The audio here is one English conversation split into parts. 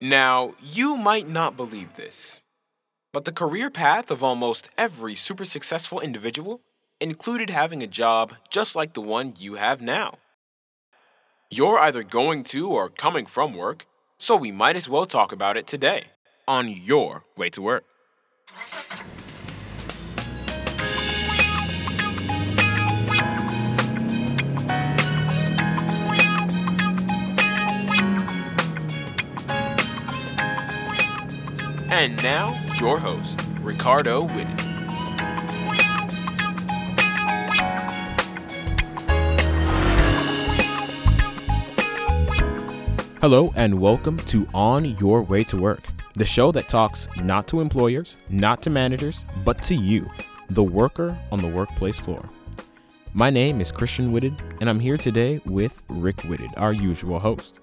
Now, you might not believe this, but the career path of almost every super successful individual included having a job just like the one you have now. You're either going to or coming from work, so we might as well talk about it today on your way to work. And now, your host, Ricardo Whitted. Hello, and welcome to On Your Way to Work, the show that talks not to employers, not to managers, but to you, the worker on the workplace floor. My name is Christian Whitted, and I'm here today with Rick Whitted, our usual host.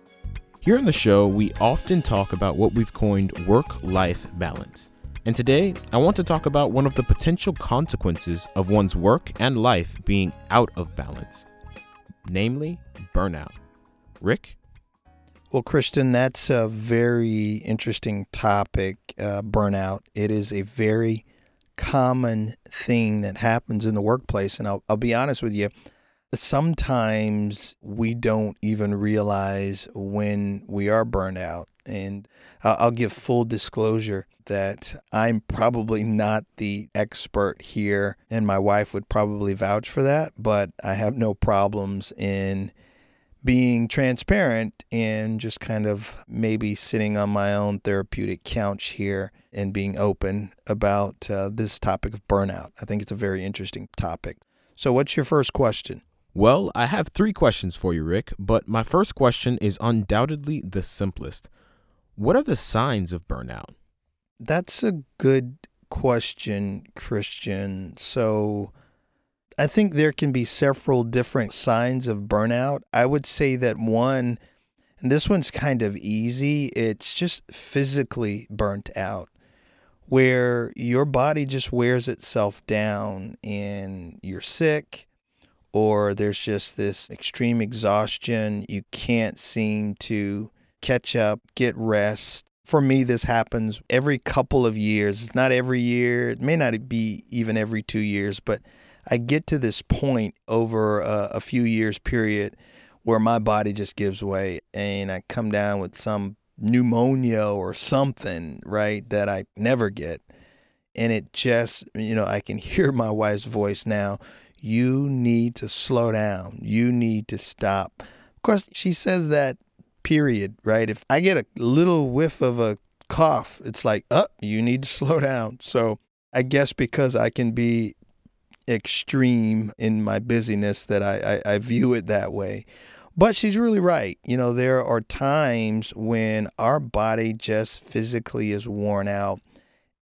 Here on the show, we often talk about what we've coined work life balance. And today, I want to talk about one of the potential consequences of one's work and life being out of balance, namely burnout. Rick? Well, Christian, that's a very interesting topic, uh, burnout. It is a very common thing that happens in the workplace. And I'll, I'll be honest with you, sometimes we don't even realize when we are burned out. And I'll give full disclosure that I'm probably not the expert here, and my wife would probably vouch for that, but I have no problems in being transparent and just kind of maybe sitting on my own therapeutic couch here and being open about uh, this topic of burnout. I think it's a very interesting topic. So, what's your first question? Well, I have three questions for you, Rick, but my first question is undoubtedly the simplest. What are the signs of burnout? That's a good question, Christian. So, I think there can be several different signs of burnout. I would say that one, and this one's kind of easy, it's just physically burnt out, where your body just wears itself down and you're sick, or there's just this extreme exhaustion. You can't seem to catch up, get rest. For me, this happens every couple of years. It's not every year, it may not be even every two years, but I get to this point over a, a few years period where my body just gives way and I come down with some pneumonia or something, right, that I never get. And it just, you know, I can hear my wife's voice now. You need to slow down. You need to stop. Of course, she says that, period, right? If I get a little whiff of a cough, it's like, oh, you need to slow down. So I guess because I can be extreme in my busyness that I, I, I view it that way. But she's really right. You know, there are times when our body just physically is worn out.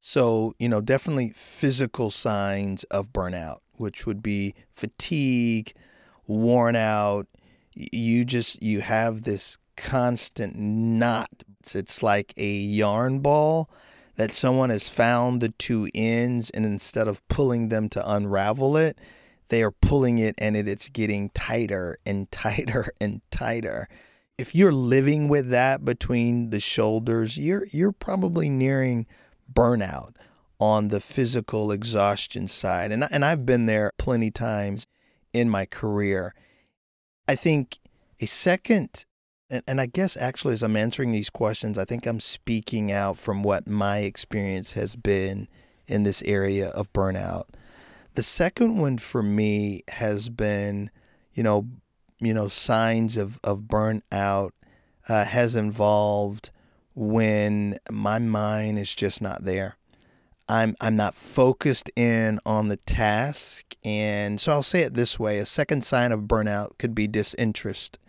So, you know, definitely physical signs of burnout, which would be fatigue, worn out. You just, you have this constant knot. It's, like a yarn ball that someone has found the two ends and instead of pulling them to unravel it, they are pulling it and it, it's getting tighter and tighter and tighter. If you're living with that between the shoulders, you're you're probably nearing burnout on the physical exhaustion side. And and I've been there plenty times in my career. I think a second and, and I guess actually, as I'm answering these questions, I think I'm speaking out from what my experience has been in this area of burnout. The second one for me has been, you know, you know, signs of of burnout uh, has involved when my mind is just not there. I'm I'm not focused in on the task, and so I'll say it this way: a second sign of burnout could be disinterest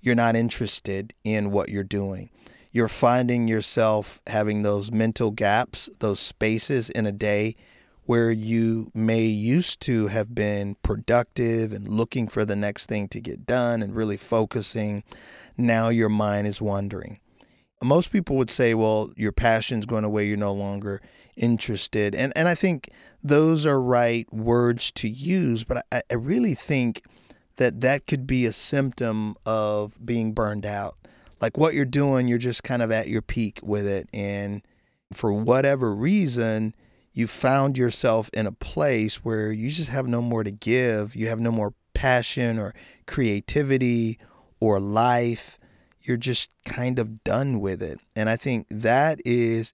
you're not interested in what you're doing. You're finding yourself having those mental gaps, those spaces in a day where you may used to have been productive and looking for the next thing to get done and really focusing. Now your mind is wandering. Most people would say, well, your passion's going away, you're no longer interested. And and I think those are right words to use, but I, I really think that that could be a symptom of being burned out. Like what you're doing, you're just kind of at your peak with it. And for whatever reason, you found yourself in a place where you just have no more to give. You have no more passion or creativity or life. You're just kind of done with it. And I think that is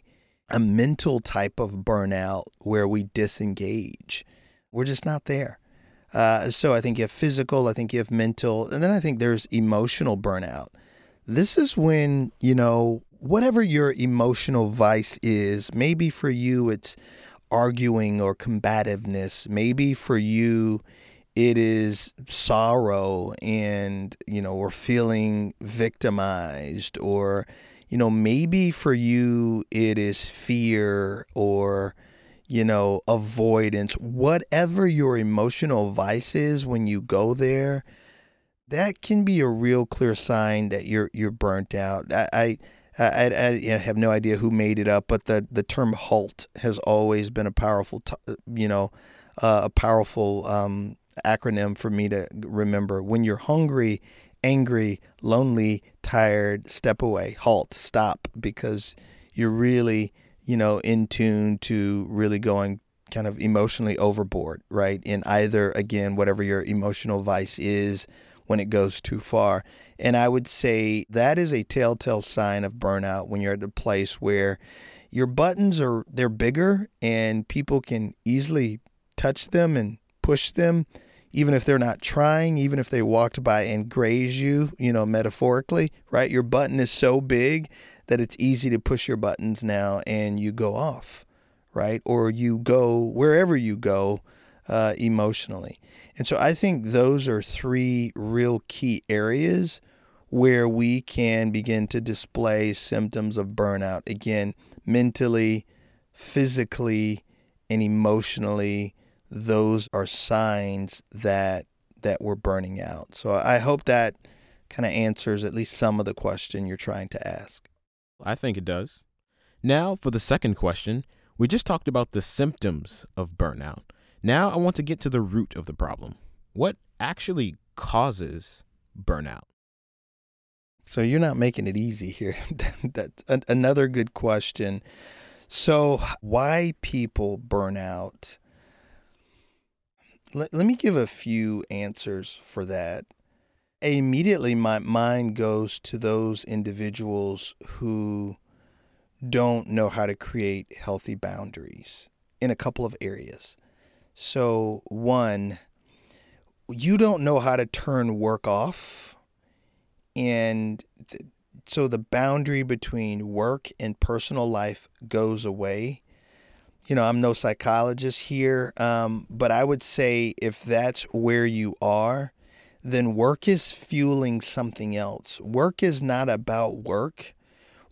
a mental type of burnout where we disengage. We're just not there. Uh, so I think you have physical, I think you have mental, and then I think there's emotional burnout. This is when, you know, whatever your emotional vice is, maybe for you it's arguing or combativeness, maybe for you it is sorrow and, you know, or feeling victimized or, you know, maybe for you it is fear or, you know, avoidance, whatever your emotional vice is when you go there, that can be a real clear sign that you're you're burnt out. I I, I, I have no idea who made it up, but the the term "halt" has always been a powerful, t- you know, uh, a powerful um, acronym for me to remember. When you're hungry, angry, lonely, tired, step away, halt, stop, because you're really you know, in tune to really going kind of emotionally overboard, right? In either, again, whatever your emotional vice is when it goes too far. And I would say that is a telltale sign of burnout when you're at a place where your buttons are they're bigger and people can easily touch them and push them even if they're not trying even if they walked by and graze you you know metaphorically right your button is so big that it's easy to push your buttons now and you go off, right? Or you go wherever you go uh, emotionally. And so I think those are three real key areas where we can begin to display symptoms of burnout. Again, mentally, physically, and emotionally, those are signs that that we're burning out. So I hope that kind of answers at least some of the question you're trying to ask. I think it does. Now, for the second question, we just talked about the symptoms of burnout. Now, I want to get to the root of the problem. What actually causes burnout? So, you're not making it easy here. That's another good question. So, why people burn out? Let, let me give a few answers for that immediately my mind goes to those individuals who don't know how to create healthy boundaries in a couple of areas. So, one, you don't know how to turn work off. And th- so the boundary between work and personal life goes away. You know, I'm no psychologist here, um, but I would say if that's where you are, then work is fueling something else. Work is not about work.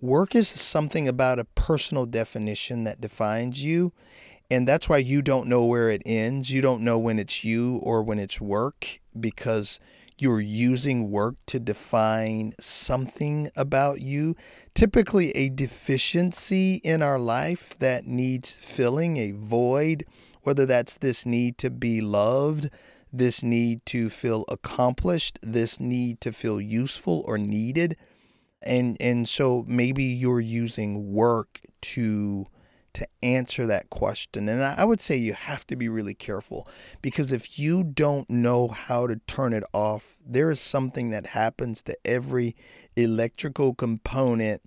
Work is something about a personal definition that defines you. And that's why you don't know where it ends. You don't know when it's you or when it's work because you're using work to define something about you. Typically, a deficiency in our life that needs filling, a void, whether that's this need to be loved, this need to feel accomplished, this need to feel useful or needed. And and so maybe you're using work to to answer that question. And I would say you have to be really careful because if you don't know how to turn it off, there is something that happens to every electrical component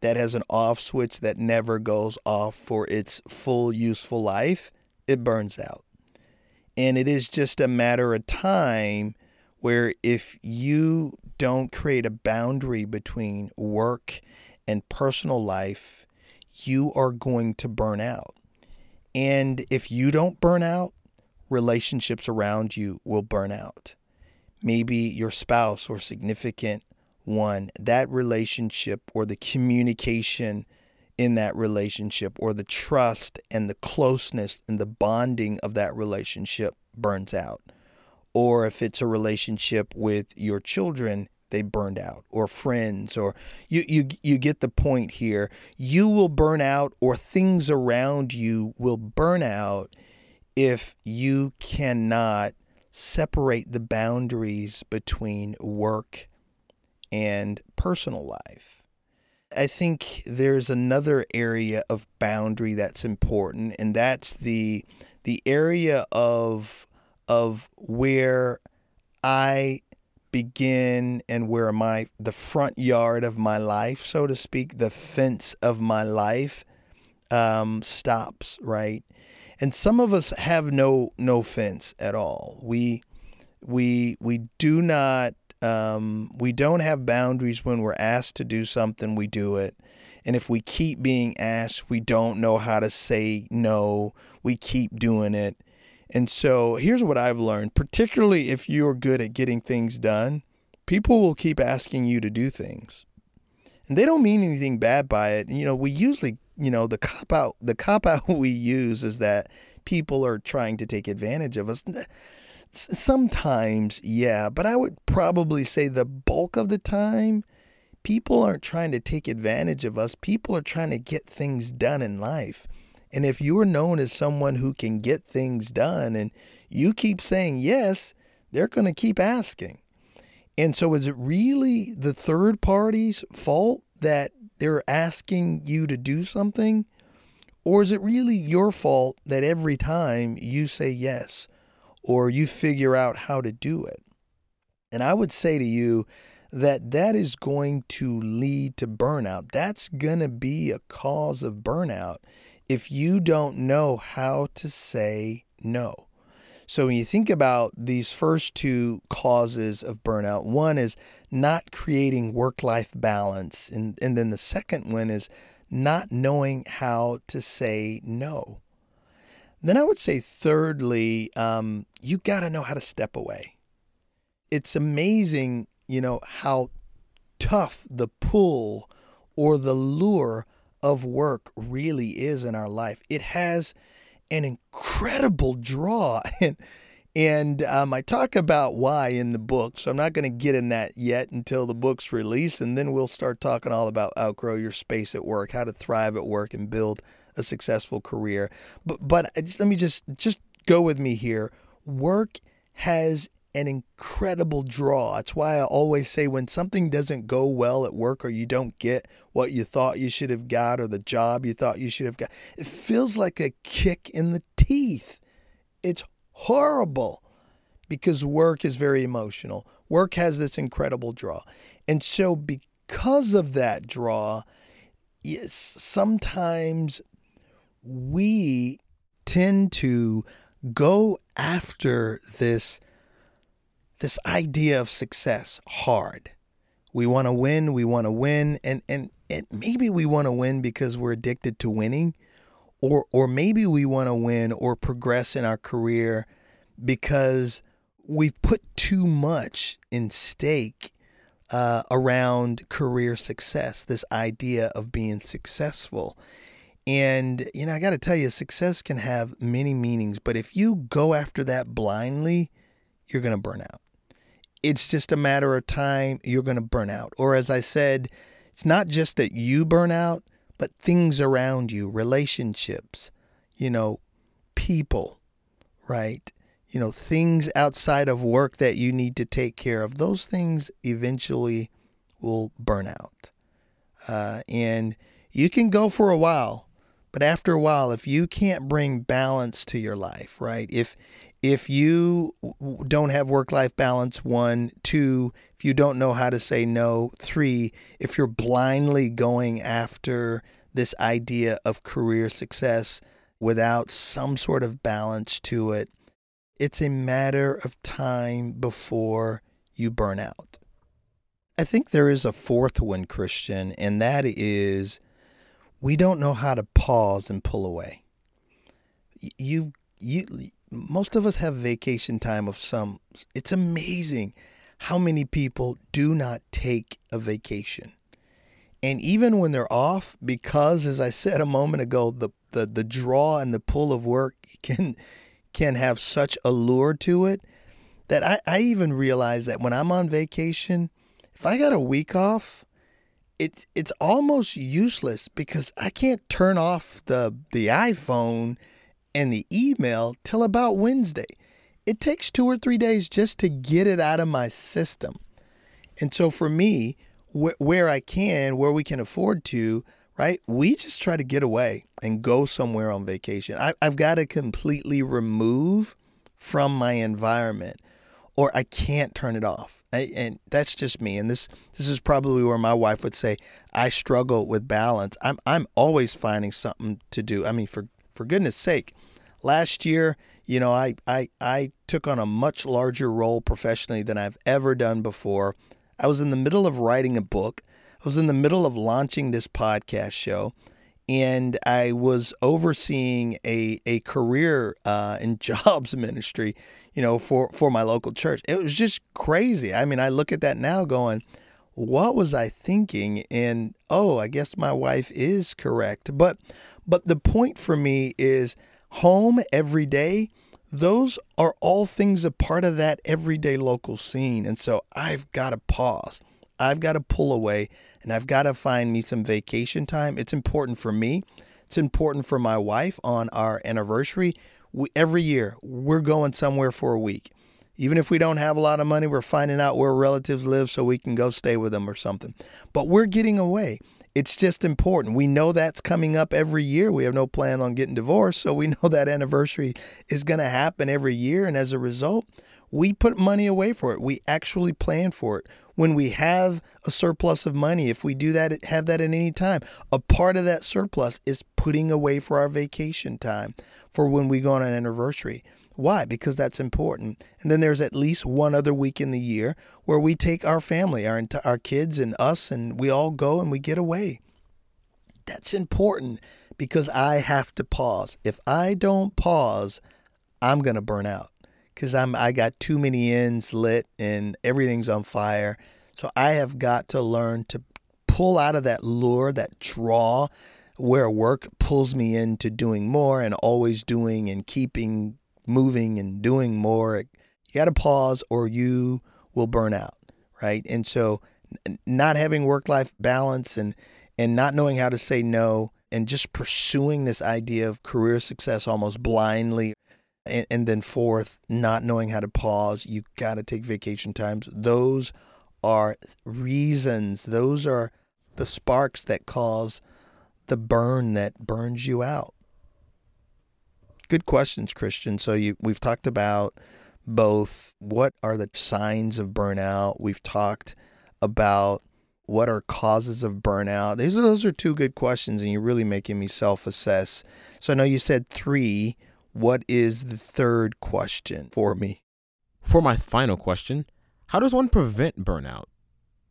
that has an off switch that never goes off for its full useful life. It burns out. And it is just a matter of time where if you don't create a boundary between work and personal life, you are going to burn out. And if you don't burn out, relationships around you will burn out. Maybe your spouse or significant one, that relationship or the communication in that relationship or the trust and the closeness and the bonding of that relationship burns out. Or if it's a relationship with your children, they burned out or friends or you you you get the point here you will burn out or things around you will burn out if you cannot separate the boundaries between work and personal life. I think there's another area of boundary that's important, and that's the the area of of where I begin and where my the front yard of my life, so to speak, the fence of my life um, stops, right? And some of us have no no fence at all. We we we do not um, we don't have boundaries when we're asked to do something. We do it, and if we keep being asked, we don't know how to say no. We keep doing it and so here's what I've learned, particularly if you're good at getting things done, people will keep asking you to do things. And they don't mean anything bad by it. You know, we usually, you know, the cop out the cop out we use is that people are trying to take advantage of us. Sometimes, yeah, but I would probably say the bulk of the time people aren't trying to take advantage of us. People are trying to get things done in life. And if you're known as someone who can get things done and you keep saying yes, they're going to keep asking. And so is it really the third party's fault that they're asking you to do something? Or is it really your fault that every time you say yes or you figure out how to do it? And I would say to you that that is going to lead to burnout. That's going to be a cause of burnout if you don't know how to say no. So when you think about these first two causes of burnout, one is not creating work life balance. And, and then the second one is not knowing how to say no. Then I would say, thirdly, um, you got to know how to step away. It's amazing, you know, how tough the pull or the lure of work really is in our life. It has an incredible draw. And, and um, I talk about why in the book, so I'm not going to get in that yet until the book's released. And then we'll start talking all about outgrow your space at work, how to thrive at work and build a successful career. But, but just, let me just, just go with me here. Work has an incredible draw. That's why I always say when something doesn't go well at work or you don't get what you thought you should have got or the job you thought you should have got, it feels like a kick in the teeth. It's horrible because work is very emotional. Work has this incredible draw. And so, because of that draw, yes, sometimes we tend to go after this this idea of success hard. We want to win, we want to win, and, and, and maybe we want to win because we're addicted to winning, or, or maybe we want to win or progress in our career because we've put too much in stake uh, around career success, this idea of being successful. And, you know, I got to tell you, success can have many meanings, but if you go after that blindly, you're going to burn out it's just a matter of time you're going to burn out. Or, as I said, it's not just that you burn out, but things around you, relationships, you know, people, right? You know, things outside of work that you need to take care of. Those things eventually will burn out. Uh, and you can go for a while, but after a while, if you can't bring balance to your life, right? If if you don't have work life balance, one, two, if you don't know how to say no, three, if you're blindly going after this idea of career success without some sort of balance to it, it's a matter of time before you burn out. I think there is a fourth one, Christian, and that is we don't know how to pause and pull away. You you most of us have vacation time of some. It's amazing how many people do not take a vacation. And even when they're off, because as I said a moment ago, the, the, the draw and the pull of work can can have such allure to it that I, I even realize that when I'm on vacation, if I got a week off, it's it's almost useless because I can't turn off the the iPhone and the email till about Wednesday. It takes two or three days just to get it out of my system. And so for me, wh- where I can, where we can afford to, right, we just try to get away and go somewhere on vacation. I, I've got to completely remove from my environment or I can't turn it off. I, and that's just me. And this this is probably where my wife would say I struggle with balance. I'm I'm always finding something to do. I mean, for for goodness sake, last year, you know, I I I took on a much larger role professionally than I've ever done before. I was in the middle of writing a book. I was in the middle of launching this podcast show and I was overseeing a a career uh, in jobs ministry, you know, for for my local church. It was just crazy. I mean, I look at that now, going, "What was I thinking?" And oh, I guess my wife is correct. But but the point for me is home every day. Those are all things a part of that everyday local scene, and so I've got to pause. I've got to pull away and I've got to find me some vacation time. It's important for me. It's important for my wife on our anniversary. We, every year, we're going somewhere for a week. Even if we don't have a lot of money, we're finding out where relatives live so we can go stay with them or something. But we're getting away. It's just important. We know that's coming up every year. We have no plan on getting divorced, so we know that anniversary is going to happen every year. And as a result, we put money away for it. We actually plan for it when we have a surplus of money, if we do that, have that at any time, a part of that surplus is putting away for our vacation time for when we go on an anniversary. Why? Because that's important. And then there's at least one other week in the year where we take our family, our our kids and us, and we all go and we get away. That's important because I have to pause. If I don't pause, I'm going to burn out because I'm I got too many ends lit and everything's on fire. So I have got to learn to pull out of that lure, that draw, where work pulls me into doing more and always doing and keeping moving and doing more. You got to pause or you will burn out, right? And so not having work life balance and and not knowing how to say no and just pursuing this idea of career success almost blindly and, and then fourth, not knowing how to pause. You got to take vacation times. Those are reasons. Those are the sparks that cause the burn that burns you out. Good questions, Christian. So you, we've talked about both what are the signs of burnout. We've talked about what are causes of burnout. These are, those are two good questions, and you're really making me self-assess. So I know you said three. What is the third question for me? For my final question, how does one prevent burnout?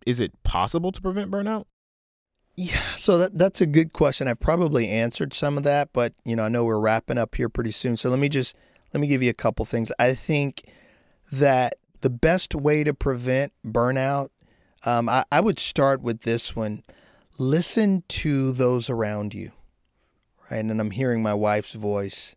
Is it possible to prevent burnout? Yeah, so that that's a good question. I've probably answered some of that, but you know, I know we're wrapping up here pretty soon. So let me just let me give you a couple things. I think that the best way to prevent burnout, um, I, I would start with this one. Listen to those around you, right? And I'm hearing my wife's voice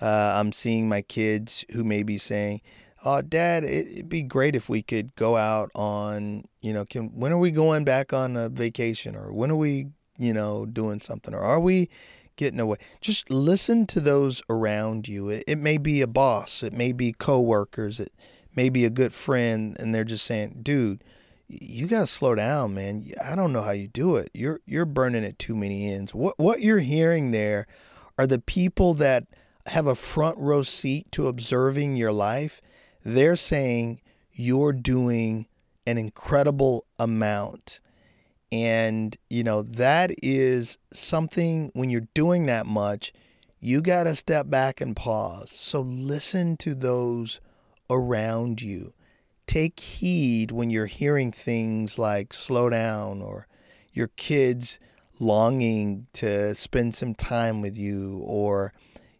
uh, I'm seeing my kids who may be saying, "Oh, Dad, it'd be great if we could go out on, you know, can when are we going back on a vacation, or when are we, you know, doing something, or are we getting away?" Just listen to those around you. It, it may be a boss, it may be coworkers, it may be a good friend, and they're just saying, "Dude." you got to slow down, man. I don't know how you do it. You're you're burning at too many ends. What what you're hearing there are the people that have a front row seat to observing your life, they're saying you're doing an incredible amount. And, you know, that is something when you're doing that much, you got to step back and pause. So listen to those around you. Take heed when you're hearing things like slow down or your kids longing to spend some time with you or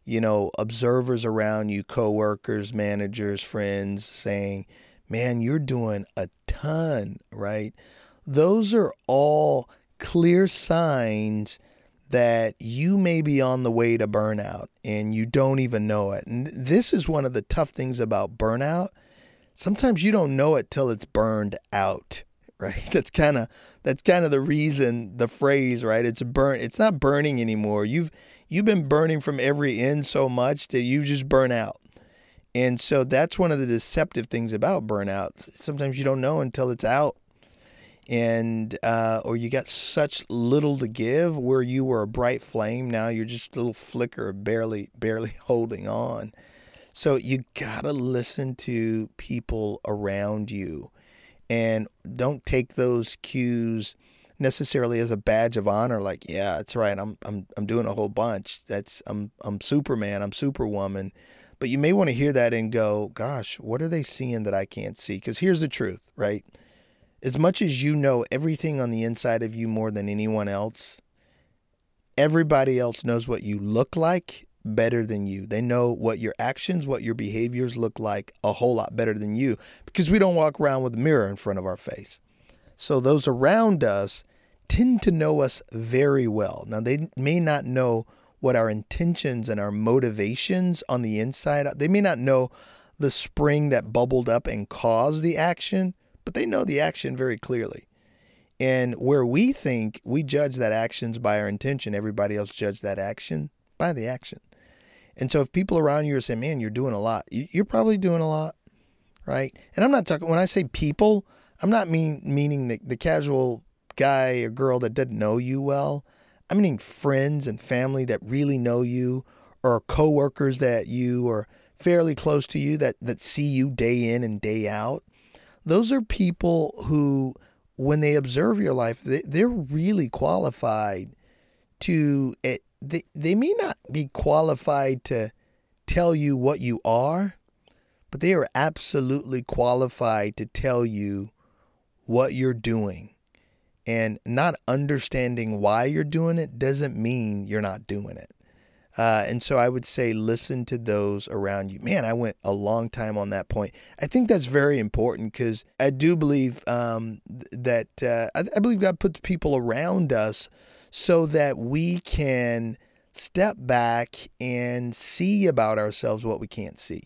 you know, observers around you, coworkers, managers, friends saying, man, you're doing a ton, right? Those are all clear signs that you may be on the way to burnout and you don't even know it. And this is one of the tough things about burnout. Sometimes you don't know it till it's burned out, right? That's kind of that's kind of the reason the phrase, right? It's burn it's not burning anymore. You've you've been burning from every end so much that you just burn out. And so that's one of the deceptive things about burnout. Sometimes you don't know until it's out. and uh, or you got such little to give where you were a bright flame now you're just a little flicker barely barely holding on so you gotta listen to people around you and don't take those cues necessarily as a badge of honor like yeah that's right i'm i'm i'm doing a whole bunch. That's i'm i'm superman i'm superwoman. But you may want to hear that and go gosh what are they seeing that i can't see? Because here's the truth right? As much as you know everything on the inside of you more than anyone else, everybody else knows what you look like better than you. They know what your actions, what your behaviors look like a whole lot better than you because we don't walk around with a mirror in front of our face. So those around us tend to know us very well. Now, they may not know what our intentions and our motivations on the inside, they may not know the spring that bubbled up and caused the action, but they know the action very clearly. And where we think we judge that actions by our intention, everybody else judge that action by the action. And so if people around you are saying, man, you're doing a lot, you're probably doing a lot, right? And I'm not talking, when I say people, I'm not mean, meaning the, the casual guy or girl that doesn't know you well. I mean friends and family that really know you or coworkers that you are fairly close to you that, that see you day in and day out those are people who, when they observe your life, they, are really qualified to, eh, they, they may not be qualified to tell you what you are, but they are absolutely qualified to tell you what you're doing. And not understanding why you're doing it doesn't mean you're not doing it. Uh, and so I would say listen to those around you. Man, I went a long time on that point. I think that's very important because I do believe um, that uh, I, I believe God puts people around us so that we can step back and see about ourselves what we can't see.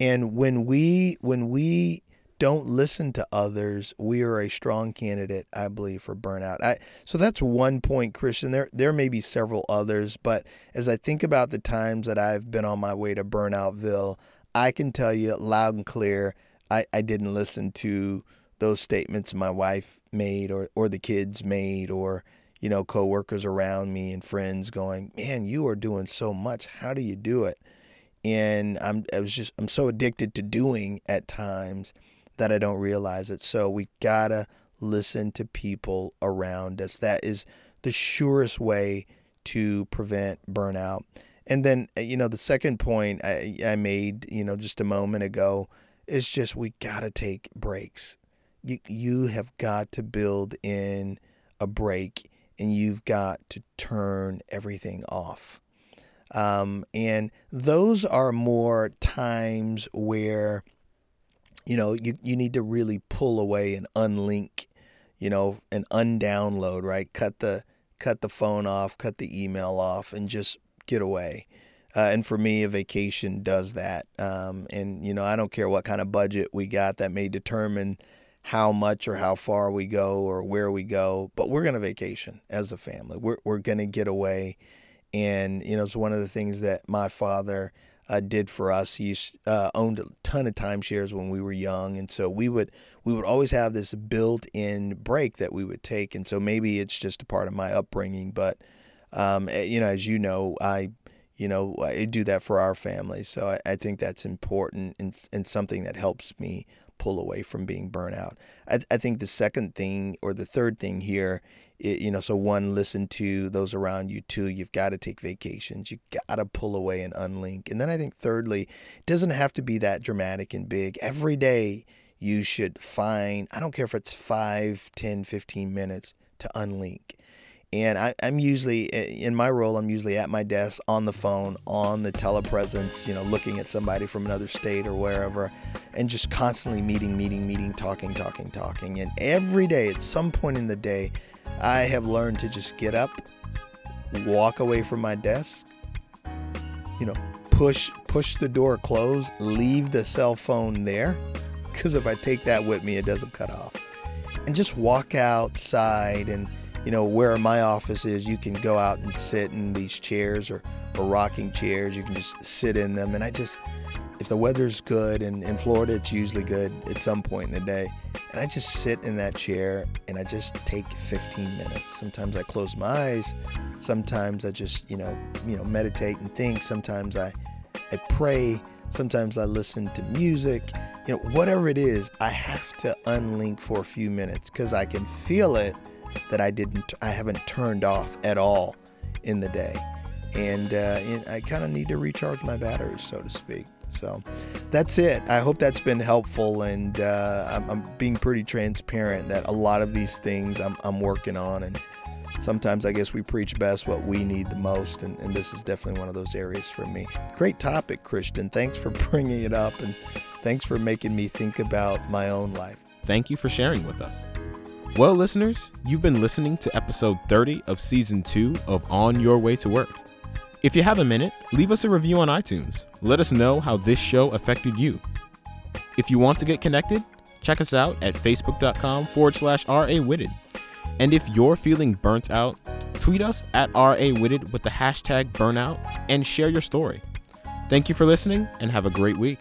And when we when we don't listen to others, we are a strong candidate, I believe, for burnout. I, so that's one point, Christian. There, there may be several others, but as I think about the times that I've been on my way to Burnoutville, I can tell you loud and clear, I, I didn't listen to those statements my wife made or, or the kids made or, you know, coworkers around me and friends going, man, you are doing so much. How do you do it? And I'm, I was just, I'm so addicted to doing at times that I don't realize it. So we gotta listen to people around us. That is the surest way to prevent burnout. And then, uh, you know, the second point I, I made, you know, just a moment ago is just we gotta take breaks. You, you have got to build in a break and you've got to turn everything off. Um, and those are more times where you know, you, you need to really pull away and unlink, you know, and undownload, right? Cut the cut the phone off, cut the email off, and just get away. Uh, and for me, a vacation does that. Um, and you know, I don't care what kind of budget we got that may determine how much or how far we go or where we go. But we're gonna vacation as a family. We're we're gonna get away. And you know, it's one of the things that my father uh, did for us. He uh, owned a ton of timeshares when we were young, and so we would we would always have this built-in break that we would take. And so maybe it's just a part of my upbringing, but um, eh, you know, as you know, I you know I do that for our family, so I, I think that's important and and something that helps me pull away from being burnt out. I, I think the second thing or the third thing here it, you know, so one, listen to those around you. Two, you've got to take vacations. You got to pull away and unlink. And then I think thirdly, it doesn't have to be that dramatic and big. Every day you should find, I don't care if it's 5, 10, 15 minutes to unlink. And I, am usually in my role. I'm usually at my desk on the phone, on the telepresence, you know, looking at somebody from another state or wherever, and just constantly meeting, meeting, meeting, talking, talking, talking. And every day, at some point in the day, I have learned to just get up, walk away from my desk, you know, push push the door closed, leave the cell phone there because if I take that with me, it doesn't cut off. And just walk outside and you know where my office is, you can go out and sit in these chairs or, or rocking chairs. You can just sit in them, and I just if the weather's good, and in Florida it's usually good at some point in the day, and I just sit in that chair and I just take 15 minutes. Sometimes I close my eyes, sometimes I just, you know, you know, meditate and think. Sometimes I I pray, sometimes I listen to music. You know, whatever it is, I have to unlink for a few minutes cuz I can feel it that I didn't I haven't turned off at all in the day. And, uh, I kind of need to recharge my batteries, so to speak. So that's it. I hope that's been helpful, and uh, I'm, I'm, being pretty transparent that a lot of these things I'm, I'm, working on, and sometimes I guess we preach best what we need the most, and, and this is definitely one of those areas for me. Great topic, Christian. Thanks for bringing it up, and thanks for making me think about my own life. Thank you for sharing with us. Well, listeners, you've been listening to episode 30 of season 2 of On Your Way to Work. If you have a minute, leave us a review on iTunes. Let us know how this show affected you. If you want to get connected, check us out at facebook.com forward slash RA Whitted. And if you're feeling burnt out, tweet us at RA Whitted with the hashtag burnout and share your story. Thank you for listening and have a great week.